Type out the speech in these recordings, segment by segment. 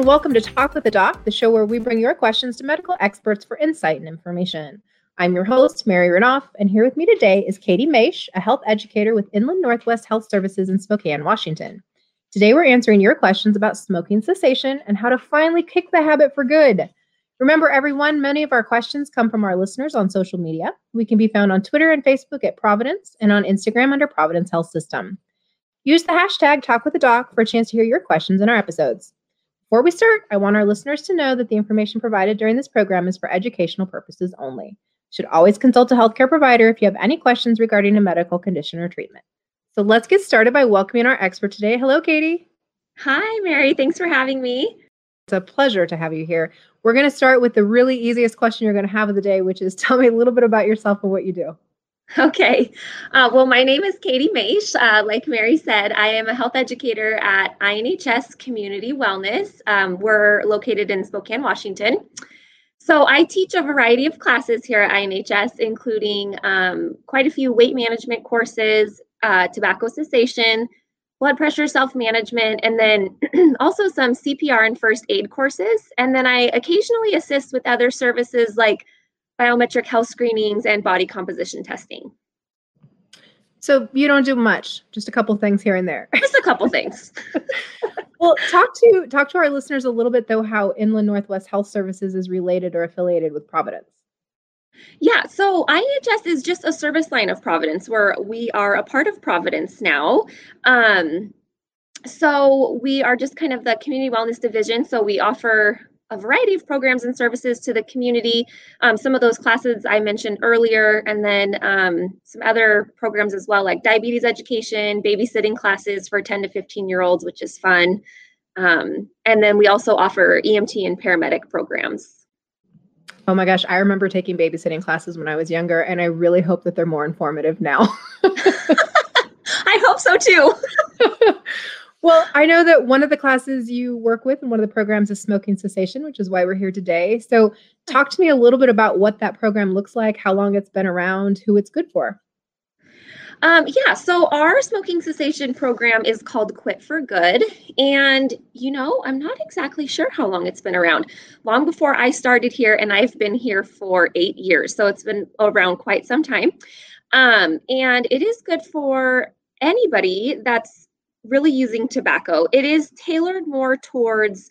And welcome to Talk with the Doc, the show where we bring your questions to medical experts for insight and information. I'm your host, Mary Renoff, and here with me today is Katie Maish, a health educator with Inland Northwest Health Services in Spokane, Washington. Today, we're answering your questions about smoking cessation and how to finally kick the habit for good. Remember, everyone, many of our questions come from our listeners on social media. We can be found on Twitter and Facebook at Providence and on Instagram under Providence Health System. Use the hashtag Talk with the Doc for a chance to hear your questions in our episodes. Before we start, I want our listeners to know that the information provided during this program is for educational purposes only. You should always consult a healthcare provider if you have any questions regarding a medical condition or treatment. So let's get started by welcoming our expert today. Hello, Katie. Hi, Mary. Thanks for having me. It's a pleasure to have you here. We're going to start with the really easiest question you're going to have of the day, which is tell me a little bit about yourself and what you do. Okay. Uh, well, my name is Katie Maish. Uh, like Mary said, I am a health educator at INHS Community Wellness. Um, we're located in Spokane, Washington. So I teach a variety of classes here at INHS, including um, quite a few weight management courses, uh, tobacco cessation, blood pressure self management, and then also some CPR and first aid courses. And then I occasionally assist with other services like biometric health screenings and body composition testing. So you don't do much, just a couple things here and there. Just a couple things. well, talk to talk to our listeners a little bit though how Inland Northwest Health Services is related or affiliated with Providence. Yeah, so IHS is just a service line of Providence where we are a part of Providence now. Um, so we are just kind of the community wellness division. So we offer a variety of programs and services to the community. Um, some of those classes I mentioned earlier, and then um, some other programs as well, like diabetes education, babysitting classes for 10 to 15 year olds, which is fun. Um, and then we also offer EMT and paramedic programs. Oh my gosh, I remember taking babysitting classes when I was younger, and I really hope that they're more informative now. I hope so too. well, I know that one of the classes you work with and one of the programs is smoking cessation, which is why we're here today. So, talk to me a little bit about what that program looks like, how long it's been around, who it's good for. Um, yeah, so our smoking cessation program is called Quit for Good. And, you know, I'm not exactly sure how long it's been around. Long before I started here, and I've been here for eight years. So it's been around quite some time. Um, and it is good for anybody that's really using tobacco. It is tailored more towards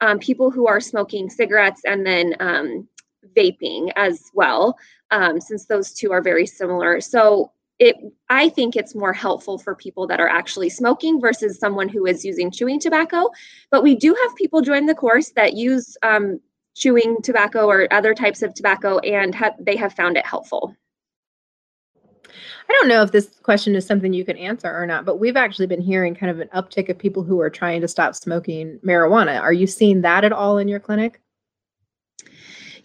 um, people who are smoking cigarettes and then um, vaping as well, um, since those two are very similar. So it i think it's more helpful for people that are actually smoking versus someone who is using chewing tobacco but we do have people join the course that use um, chewing tobacco or other types of tobacco and they have found it helpful I don't know if this question is something you can answer or not, but we've actually been hearing kind of an uptick of people who are trying to stop smoking marijuana. Are you seeing that at all in your clinic?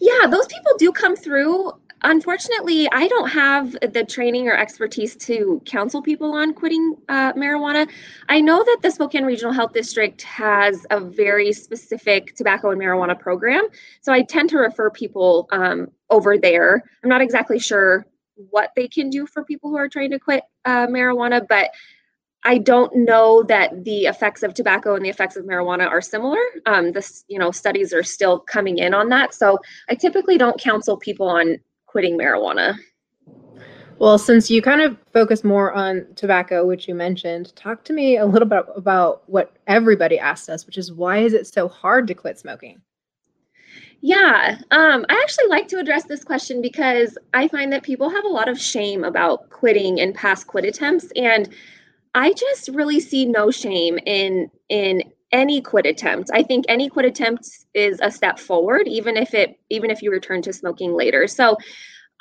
Yeah, those people do come through. Unfortunately, I don't have the training or expertise to counsel people on quitting uh, marijuana. I know that the Spokane Regional Health District has a very specific tobacco and marijuana program. So I tend to refer people um, over there. I'm not exactly sure what they can do for people who are trying to quit uh, marijuana, but I don't know that the effects of tobacco and the effects of marijuana are similar. Um, this, you know, studies are still coming in on that. So I typically don't counsel people on quitting marijuana. Well, since you kind of focus more on tobacco, which you mentioned, talk to me a little bit about what everybody asked us, which is why is it so hard to quit smoking? Yeah, um, I actually like to address this question because I find that people have a lot of shame about quitting and past quit attempts, and I just really see no shame in in any quit attempt. I think any quit attempt is a step forward, even if it even if you return to smoking later. So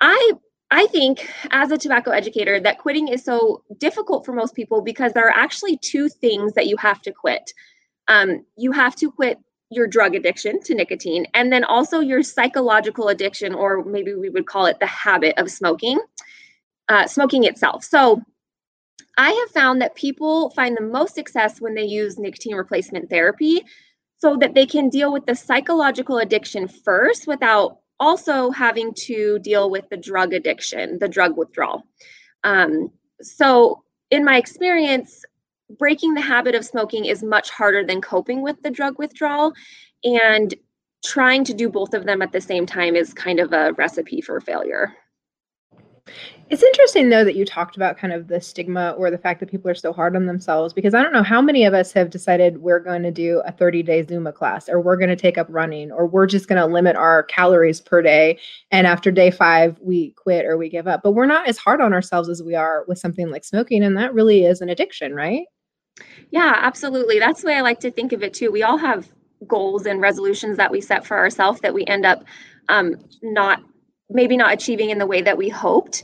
I I think as a tobacco educator that quitting is so difficult for most people because there are actually two things that you have to quit. Um, you have to quit your drug addiction to nicotine and then also your psychological addiction or maybe we would call it the habit of smoking uh, smoking itself so I have found that people find the most success when they use nicotine replacement therapy so that they can deal with the psychological addiction first without also having to deal with the drug addiction, the drug withdrawal. Um, so, in my experience, breaking the habit of smoking is much harder than coping with the drug withdrawal. And trying to do both of them at the same time is kind of a recipe for failure. It's interesting though that you talked about kind of the stigma or the fact that people are so hard on themselves because I don't know how many of us have decided we're going to do a 30 day Zumba class or we're going to take up running or we're just going to limit our calories per day and after day 5 we quit or we give up. But we're not as hard on ourselves as we are with something like smoking and that really is an addiction, right? Yeah, absolutely. That's the way I like to think of it too. We all have goals and resolutions that we set for ourselves that we end up um, not maybe not achieving in the way that we hoped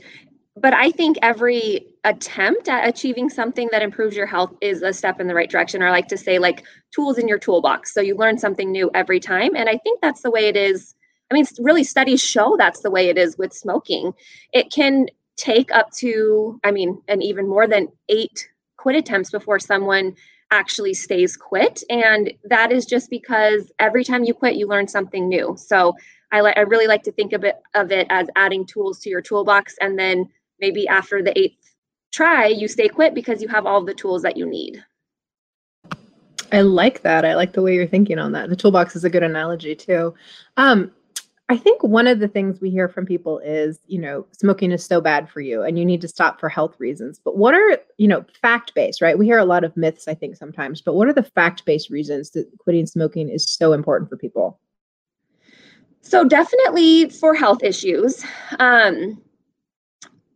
but I think every attempt at achieving something that improves your health is a step in the right direction. Or I like to say, like tools in your toolbox. So you learn something new every time. And I think that's the way it is. I mean, really, studies show that's the way it is with smoking. It can take up to, I mean, and even more than eight quit attempts before someone actually stays quit. And that is just because every time you quit, you learn something new. So I, li- I really like to think of it of it as adding tools to your toolbox and then maybe after the eighth try, you stay quit because you have all the tools that you need. I like that. I like the way you're thinking on that. The toolbox is a good analogy too. Um, I think one of the things we hear from people is, you know, smoking is so bad for you and you need to stop for health reasons. But what are, you know, fact based, right? We hear a lot of myths, I think, sometimes, but what are the fact based reasons that quitting smoking is so important for people? So, definitely for health issues. Um,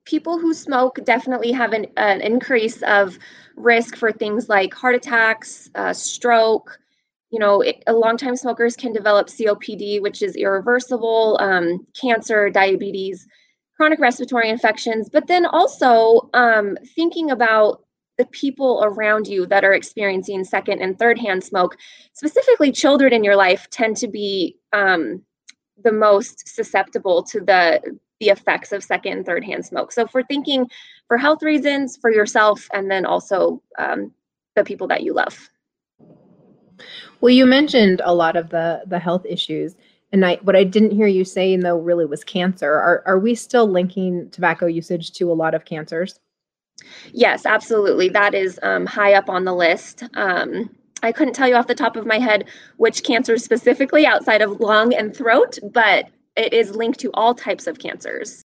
people who smoke definitely have an, an increase of risk for things like heart attacks, uh, stroke. You know, it, long-time smokers can develop COPD, which is irreversible, um, cancer, diabetes, chronic respiratory infections. But then also um, thinking about the people around you that are experiencing second and third hand smoke, specifically children in your life, tend to be um, the most susceptible to the the effects of second and third hand smoke. So, for thinking for health reasons, for yourself, and then also um, the people that you love. Well, you mentioned a lot of the the health issues, and I what I didn't hear you saying though really was cancer. Are are we still linking tobacco usage to a lot of cancers? Yes, absolutely. That is um, high up on the list. Um, I couldn't tell you off the top of my head which cancers specifically outside of lung and throat, but it is linked to all types of cancers.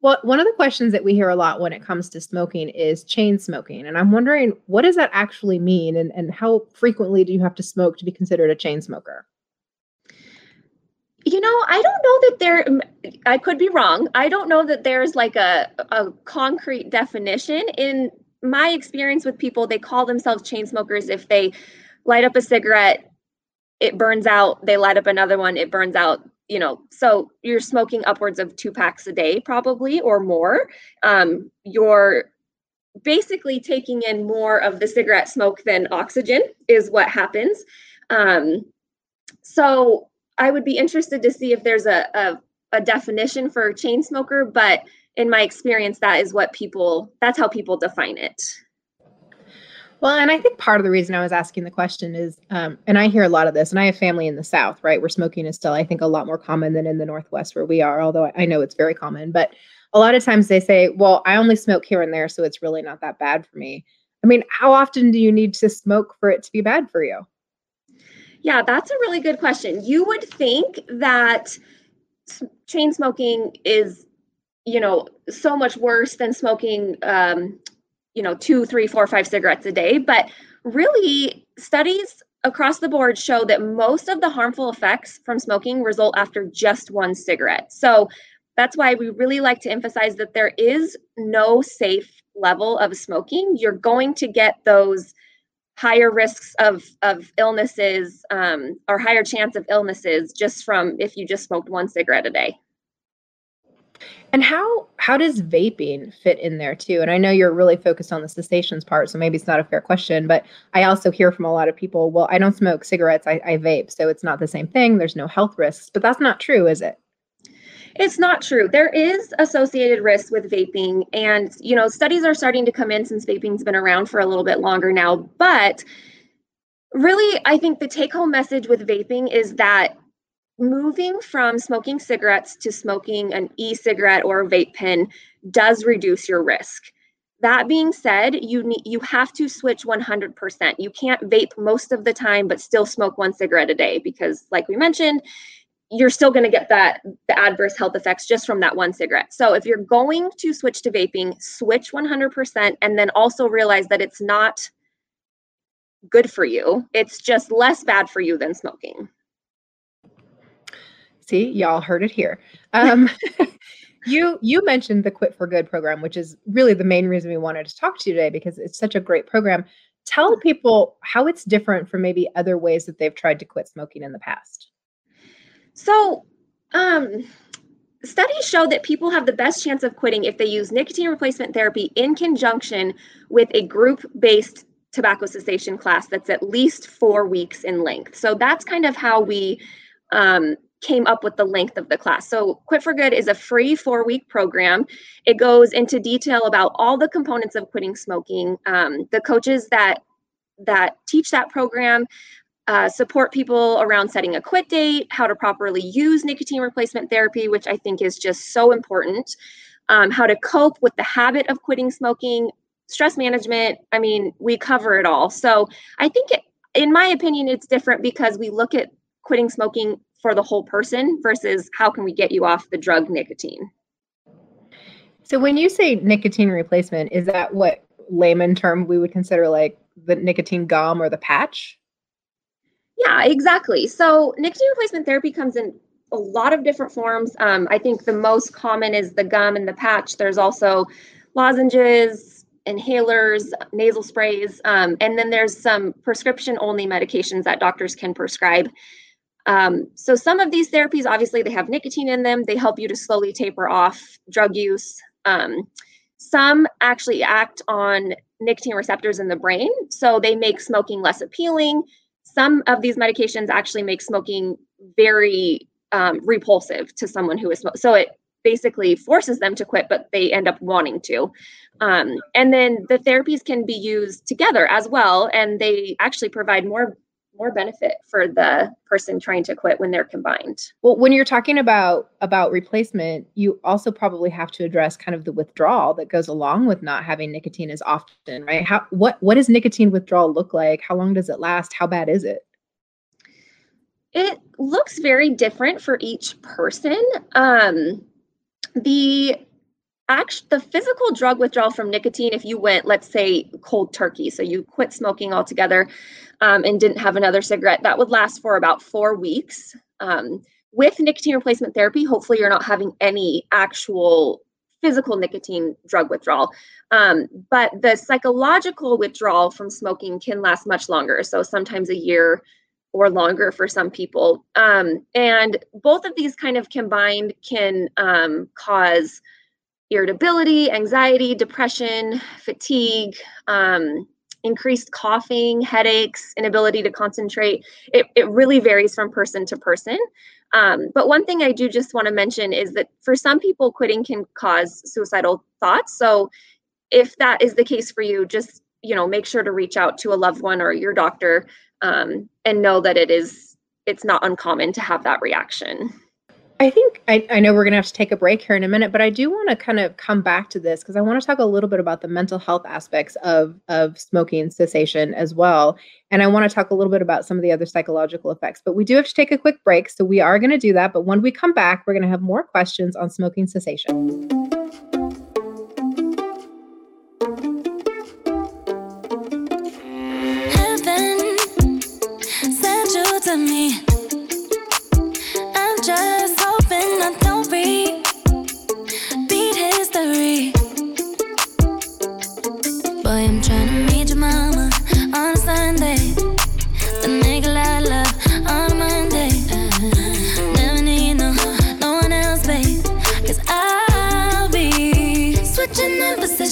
Well, one of the questions that we hear a lot when it comes to smoking is chain smoking. And I'm wondering, what does that actually mean? And, and how frequently do you have to smoke to be considered a chain smoker? You know, I don't know that there, I could be wrong. I don't know that there's like a, a concrete definition. In my experience with people, they call themselves chain smokers if they light up a cigarette, it burns out, they light up another one, it burns out you know, so you're smoking upwards of two packs a day, probably or more. Um, you're basically taking in more of the cigarette smoke than oxygen, is what happens. Um, so I would be interested to see if there's a, a, a definition for chain smoker, but in my experience, that is what people, that's how people define it. Well, and I think part of the reason I was asking the question is, um, and I hear a lot of this, and I have family in the South, right, where smoking is still, I think, a lot more common than in the Northwest where we are, although I know it's very common. But a lot of times they say, well, I only smoke here and there, so it's really not that bad for me. I mean, how often do you need to smoke for it to be bad for you? Yeah, that's a really good question. You would think that chain smoking is, you know, so much worse than smoking um, you know two three four five cigarettes a day. But really studies across the board show that most of the harmful effects from smoking result after just one cigarette. So that's why we really like to emphasize that there is no safe level of smoking. You're going to get those higher risks of of illnesses um, or higher chance of illnesses just from if you just smoked one cigarette a day and how how does vaping fit in there too? And I know you're really focused on the cessations part, so maybe it's not a fair question, but I also hear from a lot of people, well, I don't smoke cigarettes, I, I vape, so it's not the same thing. There's no health risks, but that's not true, is it? It's not true. There is associated risk with vaping, and you know, studies are starting to come in since vaping's been around for a little bit longer now. But really, I think the take-home message with vaping is that moving from smoking cigarettes to smoking an e-cigarette or a vape pen does reduce your risk. that being said, you need you have to switch 100%. You can't vape most of the time but still smoke one cigarette a day because like we mentioned, you're still going to get that the adverse health effects just from that one cigarette. So if you're going to switch to vaping, switch 100% and then also realize that it's not good for you. It's just less bad for you than smoking. See, y'all heard it here. Um, you you mentioned the Quit for Good program, which is really the main reason we wanted to talk to you today because it's such a great program. Tell people how it's different from maybe other ways that they've tried to quit smoking in the past. So, um, studies show that people have the best chance of quitting if they use nicotine replacement therapy in conjunction with a group based tobacco cessation class that's at least four weeks in length. So, that's kind of how we um, came up with the length of the class. So, Quit for Good is a free four week program. It goes into detail about all the components of quitting smoking. Um, the coaches that that teach that program uh, support people around setting a quit date, how to properly use nicotine replacement therapy, which I think is just so important, um, how to cope with the habit of quitting smoking, stress management. I mean, we cover it all. So I think, it, in my opinion, it's different because we look at quitting smoking for the whole person versus how can we get you off the drug nicotine. So when you say nicotine replacement, is that what layman term we would consider like the nicotine gum or the patch? Yeah, exactly. So nicotine replacement therapy comes in a lot of different forms. Um, I think the most common is the gum and the patch. There's also lozenges, inhalers, nasal sprays, um, and then there's some prescription only medications that doctors can prescribe. Um, so some of these therapies, obviously, they have nicotine in them. They help you to slowly taper off drug use. Um, some actually act on nicotine receptors in the brain, so they make smoking less appealing. Some of these medications actually make smoking very um, repulsive to someone who is smoking. So it basically forces them to quit, but they end up wanting to. Um, and then the therapies can be used together as well, and they actually provide more more benefit for the person trying to quit when they're combined. Well, when you're talking about about replacement, you also probably have to address kind of the withdrawal that goes along with not having nicotine as often, right? How what what does nicotine withdrawal look like? How long does it last? How bad is it? It looks very different for each person. Um, the actually the physical drug withdrawal from nicotine if you went let's say cold turkey so you quit smoking altogether um, and didn't have another cigarette that would last for about four weeks. Um, with nicotine replacement therapy hopefully you're not having any actual physical nicotine drug withdrawal. Um, but the psychological withdrawal from smoking can last much longer so sometimes a year or longer for some people. Um, and both of these kind of combined can um, cause irritability, anxiety, depression, fatigue, um, increased coughing, headaches, inability to concentrate. It, it really varies from person to person. Um, but one thing I do just want to mention is that for some people, quitting can cause suicidal thoughts. So if that is the case for you, just you know make sure to reach out to a loved one or your doctor um, and know that it is it's not uncommon to have that reaction. I think I, I know we're going to have to take a break here in a minute, but I do want to kind of come back to this because I want to talk a little bit about the mental health aspects of of smoking cessation as well, and I want to talk a little bit about some of the other psychological effects. But we do have to take a quick break, so we are going to do that. But when we come back, we're going to have more questions on smoking cessation. Heaven sent you to me.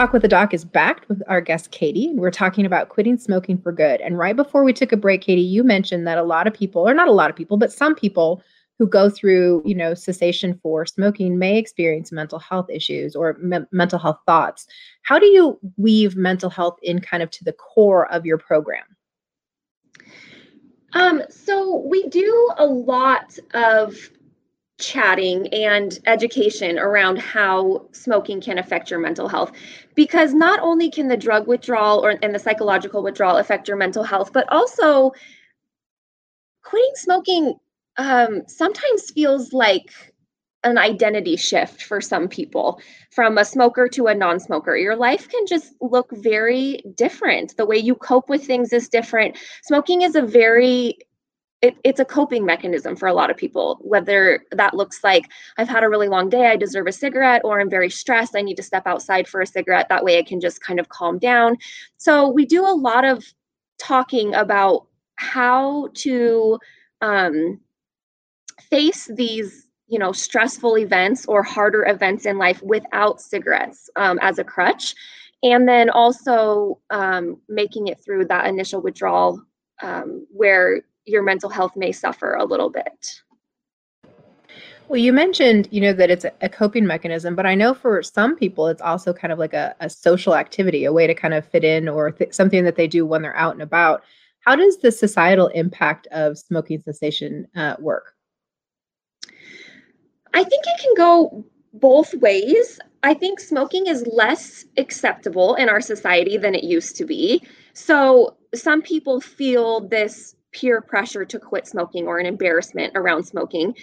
Talk with the Doc is backed with our guest, Katie, and we're talking about quitting smoking for good. And right before we took a break, Katie, you mentioned that a lot of people, or not a lot of people, but some people who go through, you know, cessation for smoking may experience mental health issues or me- mental health thoughts. How do you weave mental health in kind of to the core of your program? Um, so we do a lot of chatting and education around how smoking can affect your mental health. Because not only can the drug withdrawal or and the psychological withdrawal affect your mental health but also quitting smoking um, sometimes feels like an identity shift for some people from a smoker to a non-smoker. Your life can just look very different. The way you cope with things is different. Smoking is a very it, it's a coping mechanism for a lot of people whether that looks like i've had a really long day i deserve a cigarette or i'm very stressed i need to step outside for a cigarette that way i can just kind of calm down. So we do a lot of talking about how to um, face these you know stressful events or harder events in life without cigarettes um, as a crutch and then also um, making it through that initial withdrawal um, where your mental health may suffer a little bit. Well, you mentioned, you know, that it's a coping mechanism, but I know for some people it's also kind of like a, a social activity, a way to kind of fit in or th- something that they do when they're out and about. How does the societal impact of smoking cessation uh, work? I think it can go both ways. I think smoking is less acceptable in our society than it used to be. So some people feel this peer pressure to quit smoking or an embarrassment around smoking.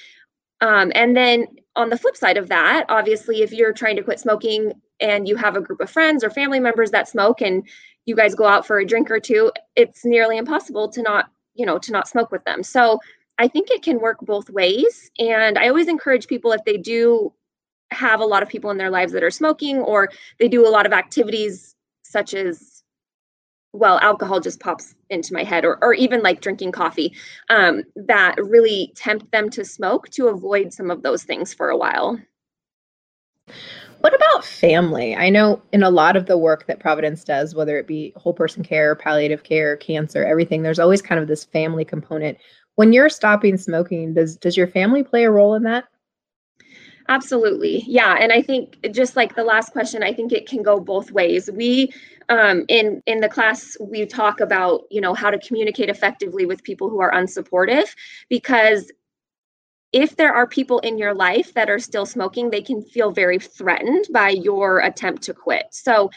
Um, and then on the flip side of that, obviously, if you're trying to quit smoking and you have a group of friends or family members that smoke and you guys go out for a drink or two, it's nearly impossible to not, you know, to not smoke with them. So I think it can work both ways. And I always encourage people if they do have a lot of people in their lives that are smoking or they do a lot of activities such as well alcohol just pops into my head or, or even like drinking coffee um, that really tempt them to smoke to avoid some of those things for a while. What about family? I know in a lot of the work that providence does whether it be whole person care palliative care cancer everything there's always kind of this family component. When you're stopping smoking does does your family play a role in that Absolutely. Yeah. And I think just like the last question, I think it can go both ways. We um, in in the class we talk about you know how to communicate effectively with people who are unsupportive because if there are people in your life that are still smoking they can feel very threatened by your attempt to quit so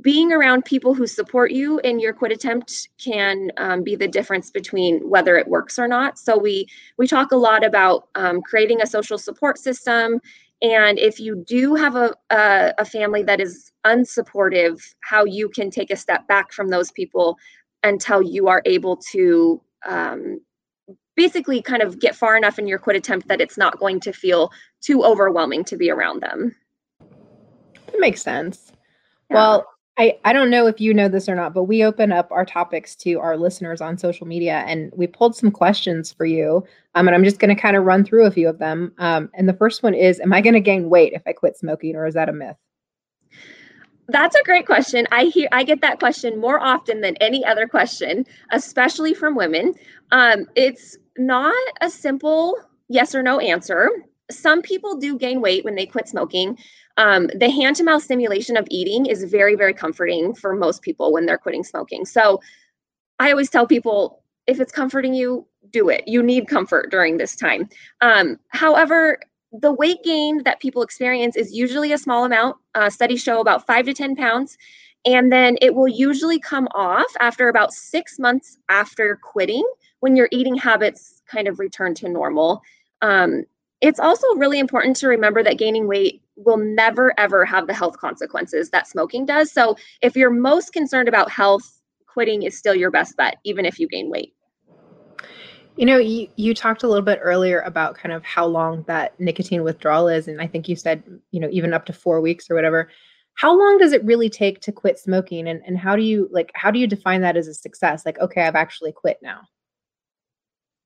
being around people who support you in your quit attempt can um, be the difference between whether it works or not. So we we talk a lot about um, creating a social support system. And if you do have a, a, a family that is unsupportive how you can take a step back from those people until you are able to um, basically kind of get far enough in your quit attempt that it's not going to feel too overwhelming to be around them. That makes sense. Yeah. well I, I don't know if you know this or not, but we open up our topics to our listeners on social media and we pulled some questions for you. Um, and I'm just going to kind of run through a few of them. Um, and the first one is Am I going to gain weight if I quit smoking, or is that a myth? That's a great question. I hear I get that question more often than any other question, especially from women. Um, it's not a simple yes or no answer. Some people do gain weight when they quit smoking. Um, the hand to mouth stimulation of eating is very, very comforting for most people when they're quitting smoking. So I always tell people if it's comforting you, do it. You need comfort during this time. Um, however, the weight gain that people experience is usually a small amount. Uh, studies show about five to 10 pounds. And then it will usually come off after about six months after quitting when your eating habits kind of return to normal. Um, it's also really important to remember that gaining weight will never ever have the health consequences that smoking does. So if you're most concerned about health, quitting is still your best bet, even if you gain weight. You know, you, you talked a little bit earlier about kind of how long that nicotine withdrawal is. And I think you said, you know, even up to four weeks or whatever. How long does it really take to quit smoking? And, and how do you like, how do you define that as a success? Like, okay, I've actually quit now.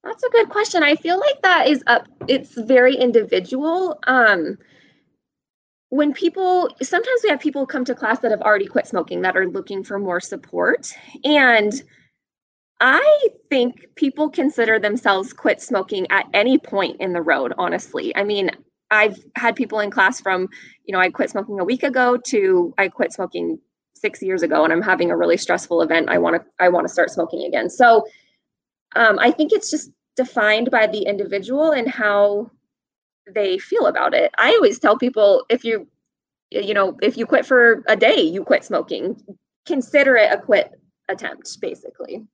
That's a good question. I feel like that is up, it's very individual. Um, when people sometimes we have people come to class that have already quit smoking that are looking for more support and I think people consider themselves quit smoking at any point in the road, honestly. I mean, I've had people in class from, you know, I quit smoking a week ago to I quit smoking 6 years ago and I'm having a really stressful event. I want to I want to start smoking again. So, um, I think it's just defined by the individual and how they feel about it. I always tell people if you you know, if you quit for a day, you quit smoking. Consider it a quit attempt basically.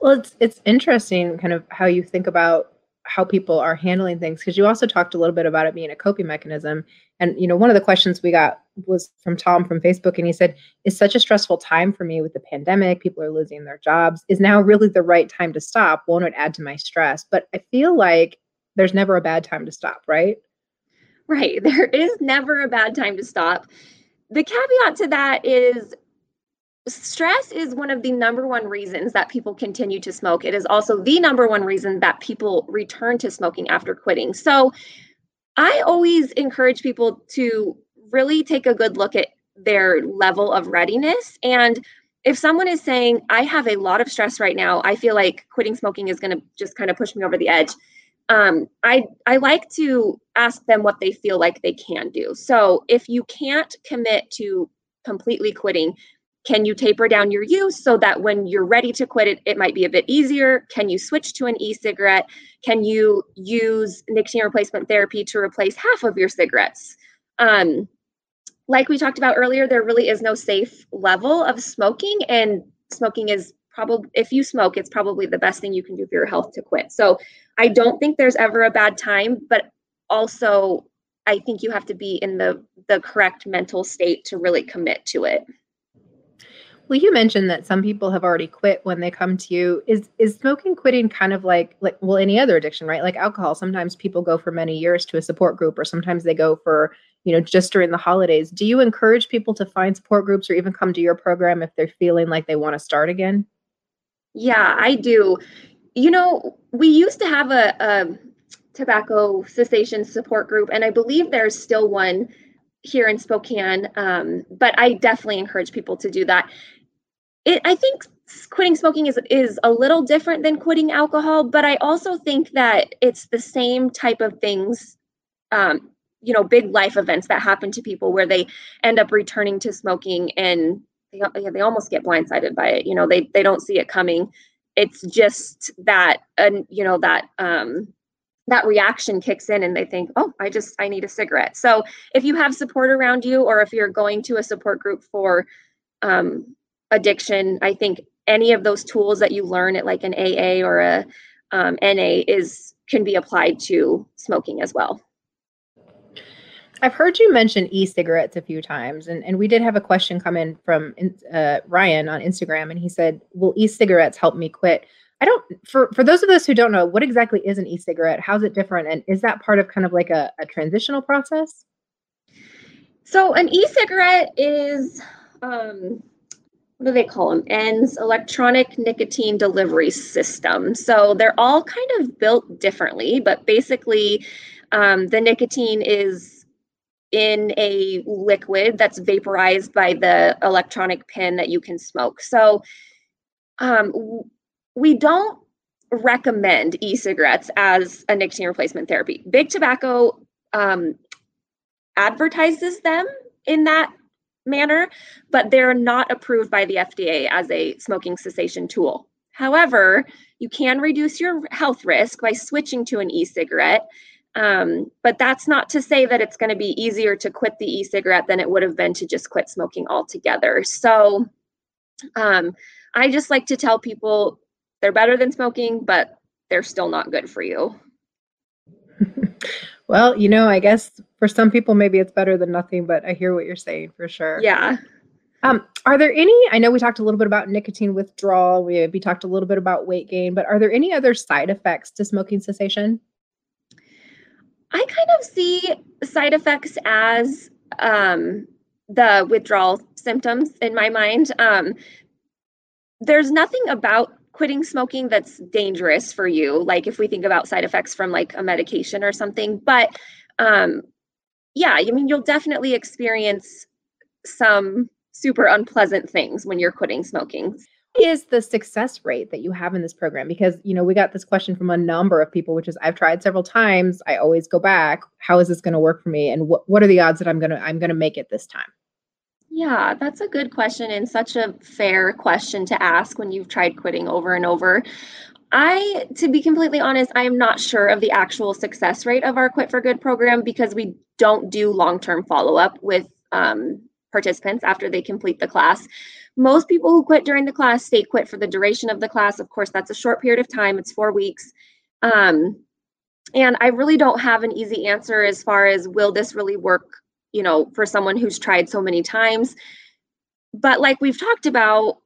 Well, it's it's interesting kind of how you think about how people are handling things because you also talked a little bit about it being a coping mechanism. And you know, one of the questions we got was from Tom from Facebook, and he said, "It's such a stressful time for me with the pandemic. People are losing their jobs. Is now really the right time to stop? Won't it add to my stress?" But I feel like there's never a bad time to stop, right? Right. There is never a bad time to stop. The caveat to that is stress is one of the number one reasons that people continue to smoke. It is also the number one reason that people return to smoking after quitting. So I always encourage people to really take a good look at their level of readiness. And if someone is saying, I have a lot of stress right now, I feel like quitting smoking is going to just kind of push me over the edge. Um, I I like to ask them what they feel like they can do. So if you can't commit to completely quitting, can you taper down your use so that when you're ready to quit it, it might be a bit easier? Can you switch to an e cigarette? Can you use nicotine replacement therapy to replace half of your cigarettes? Um, like we talked about earlier, there really is no safe level of smoking, and smoking is probably, if you smoke, it's probably the best thing you can do for your health to quit. So I don't think there's ever a bad time, but also I think you have to be in the the correct mental state to really commit to it. Well, you mentioned that some people have already quit when they come to you. Is is smoking quitting kind of like like well any other addiction, right? Like alcohol. Sometimes people go for many years to a support group or sometimes they go for, you know, just during the holidays. Do you encourage people to find support groups or even come to your program if they're feeling like they want to start again? Yeah, I do. You know, we used to have a, a tobacco cessation support group and I believe there's still one here in Spokane. Um, but I definitely encourage people to do that it, I think quitting smoking is is a little different than quitting alcohol, but I also think that it's the same type of things. Um, you know, big life events that happen to people where they end up returning to smoking and they, they almost get blindsided by it. You know, they they don't see it coming. It's just that, and you know that um, that reaction kicks in and they think oh i just i need a cigarette so if you have support around you or if you're going to a support group for um, addiction, I think any of those tools that you learn at like an AA or a um, NA is can be applied to smoking as well. I've heard you mention e-cigarettes a few times, and, and we did have a question come in from uh, Ryan on Instagram, and he said, "Will e-cigarettes help me quit?" I don't. For for those of us who don't know, what exactly is an e-cigarette? How's it different, and is that part of kind of like a, a transitional process? So an e-cigarette is um, what do they call them? ENDS, electronic nicotine delivery system. So they're all kind of built differently, but basically, um, the nicotine is in a liquid that's vaporized by the electronic pin that you can smoke. So um, we don't recommend e-cigarettes as a nicotine replacement therapy. Big tobacco um, advertises them in that manner, but they're not approved by the FDA as a smoking cessation tool. However, you can reduce your health risk by switching to an e cigarette. Um, but that's not to say that it's going to be easier to quit the e cigarette than it would have been to just quit smoking altogether. So um, I just like to tell people they're better than smoking, but they're still not good for you. well, you know, I guess for some people maybe it's better than nothing, but I hear what you're saying for sure. Yeah. Um, are there any? I know we talked a little bit about nicotine withdrawal. We we talked a little bit about weight gain, but are there any other side effects to smoking cessation? I kind of see side effects as um, the withdrawal symptoms in my mind. Um, there's nothing about quitting smoking that's dangerous for you like if we think about side effects from like a medication or something but um yeah i mean you'll definitely experience some super unpleasant things when you're quitting smoking. Is the success rate that you have in this program? Because you know we got this question from a number of people which is i've tried several times i always go back how is this going to work for me and what, what are the odds that i'm going to i'm going to make it this time yeah, that's a good question and such a fair question to ask when you've tried quitting over and over. I, to be completely honest, I am not sure of the actual success rate of our Quit for Good program because we don't do long term follow up with um, participants after they complete the class. Most people who quit during the class stay quit for the duration of the class. Of course, that's a short period of time, it's four weeks. Um, and I really don't have an easy answer as far as will this really work you know, for someone who's tried so many times. But like we've talked about,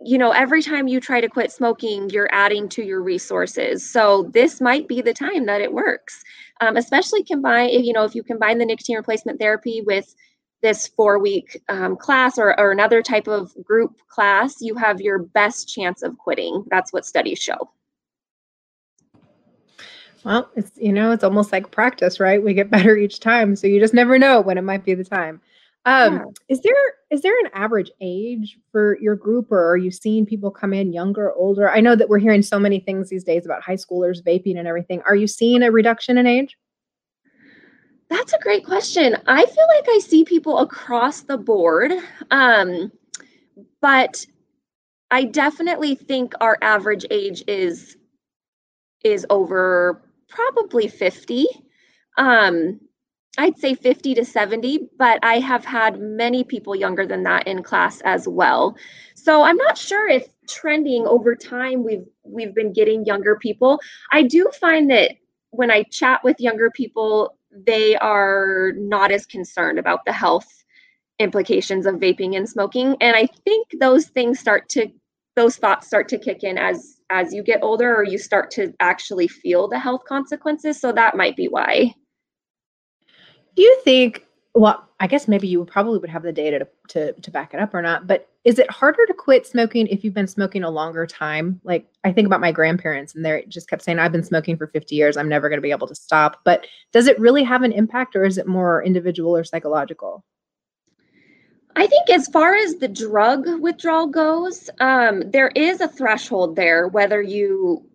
you know, every time you try to quit smoking, you're adding to your resources. So this might be the time that it works, um, especially combine, if you know, if you combine the nicotine replacement therapy with this four week um, class or, or another type of group class, you have your best chance of quitting. That's what studies show. Well, it's you know, it's almost like practice, right? We get better each time, so you just never know when it might be the time. Um, yeah. Is there is there an average age for your group, or are you seeing people come in younger, older? I know that we're hearing so many things these days about high schoolers vaping and everything. Are you seeing a reduction in age? That's a great question. I feel like I see people across the board, um, but I definitely think our average age is is over probably 50. Um, I'd say 50 to 70, but I have had many people younger than that in class as well. So I'm not sure if trending over time we've we've been getting younger people. I do find that when I chat with younger people, they are not as concerned about the health implications of vaping and smoking and I think those things start to those thoughts start to kick in as as you get older or you start to actually feel the health consequences. So that might be why. Do you think, well, I guess maybe you probably would have the data to, to, to back it up or not, but is it harder to quit smoking if you've been smoking a longer time? Like I think about my grandparents and they just kept saying, I've been smoking for 50 years. I'm never going to be able to stop. But does it really have an impact or is it more individual or psychological? I think as far as the drug withdrawal goes, um, there is a threshold there, whether you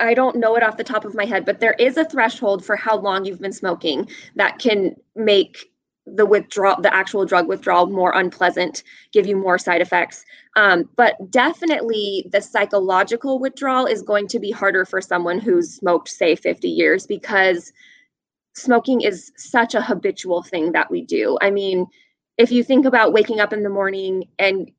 I don't know it off the top of my head, but there is a threshold for how long you've been smoking that can make the withdrawal, the actual drug withdrawal, more unpleasant, give you more side effects. Um, but definitely, the psychological withdrawal is going to be harder for someone who's smoked, say, 50 years, because smoking is such a habitual thing that we do. I mean, if you think about waking up in the morning and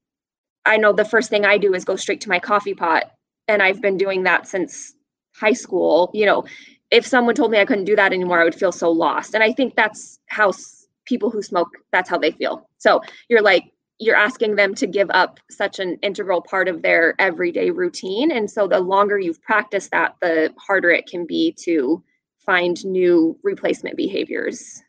I know the first thing I do is go straight to my coffee pot and I've been doing that since high school, you know, if someone told me I couldn't do that anymore, I would feel so lost. And I think that's how people who smoke, that's how they feel. So you're like, you're asking them to give up such an integral part of their everyday routine. And so the longer you've practiced that, the harder it can be to find new replacement behaviors.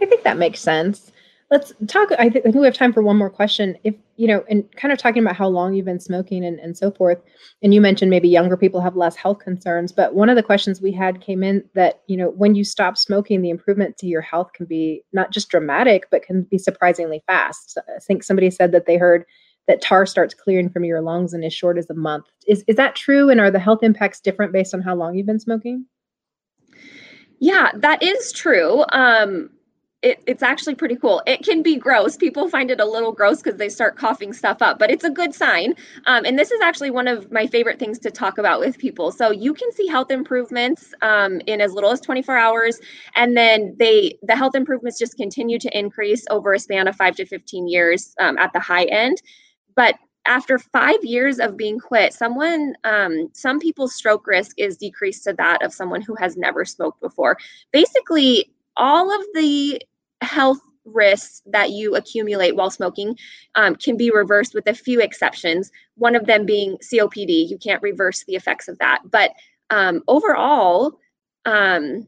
I think that makes sense let's talk I, th- I, think we have time for one more question. If you know and kind of talking about how long you've been smoking and, and so forth and you mentioned maybe younger people have less health concerns but one of the questions we had came in that you know when you stop smoking the improvement to your health can be not just dramatic but can be surprisingly fast. I think somebody said that they heard that tar starts clearing from your lungs in as short as a month. Is, is that true and are the health impacts different based on how long you've been smoking? Yeah that is true. Um it, it's actually pretty cool. It can be gross. People find it a little gross because they start coughing stuff up, but it's a good sign. Um, and this is actually one of my favorite things to talk about with people. So you can see health improvements um, in as little as 24 hours, and then they the health improvements just continue to increase over a span of five to 15 years um, at the high end. But after five years of being quit, someone, um, some people's stroke risk is decreased to that of someone who has never smoked before. Basically, all of the health risks that you accumulate while smoking um, can be reversed with a few exceptions. One of them being COPD. You can't reverse the effects of that. But um, overall, um,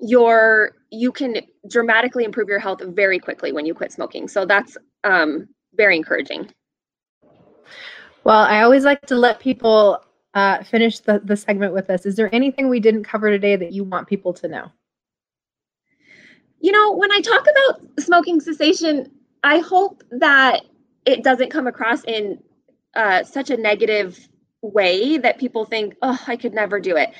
your you can dramatically improve your health very quickly when you quit smoking. So that's um, very encouraging. Well, I always like to let people uh, finish the, the segment with this. Is there anything we didn't cover today that you want people to know? You know, when I talk about smoking cessation, I hope that it doesn't come across in uh, such a negative way that people think, oh, I could never do it.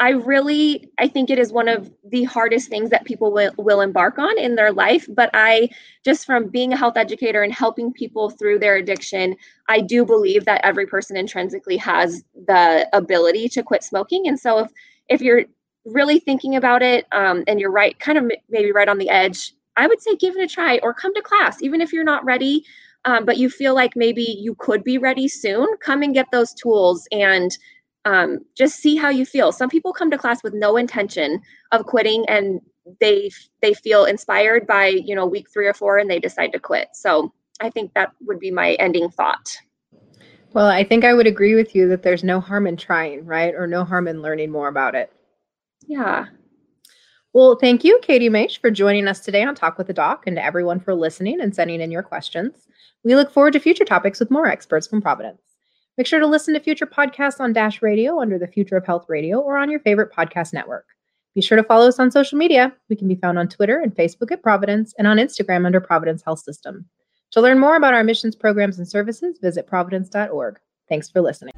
I really, I think it is one of the hardest things that people will, will embark on in their life. But I, just from being a health educator and helping people through their addiction, I do believe that every person intrinsically has the ability to quit smoking. And so if, if you're really thinking about it um, and you're right, kind of maybe right on the edge, I would say give it a try or come to class, even if you're not ready, um, but you feel like maybe you could be ready soon. Come and get those tools and um, just see how you feel. Some people come to class with no intention of quitting and they they feel inspired by you know week three or four and they decide to quit. So I think that would be my ending thought. Well, I think I would agree with you that there's no harm in trying, right? Or no harm in learning more about it. Yeah. Well, thank you, Katie Maish, for joining us today on Talk with the Doc, and to everyone for listening and sending in your questions. We look forward to future topics with more experts from Providence. Make sure to listen to future podcasts on Dash Radio under the Future of Health Radio or on your favorite podcast network. Be sure to follow us on social media. We can be found on Twitter and Facebook at Providence and on Instagram under Providence Health System. To learn more about our missions, programs, and services, visit providence.org. Thanks for listening.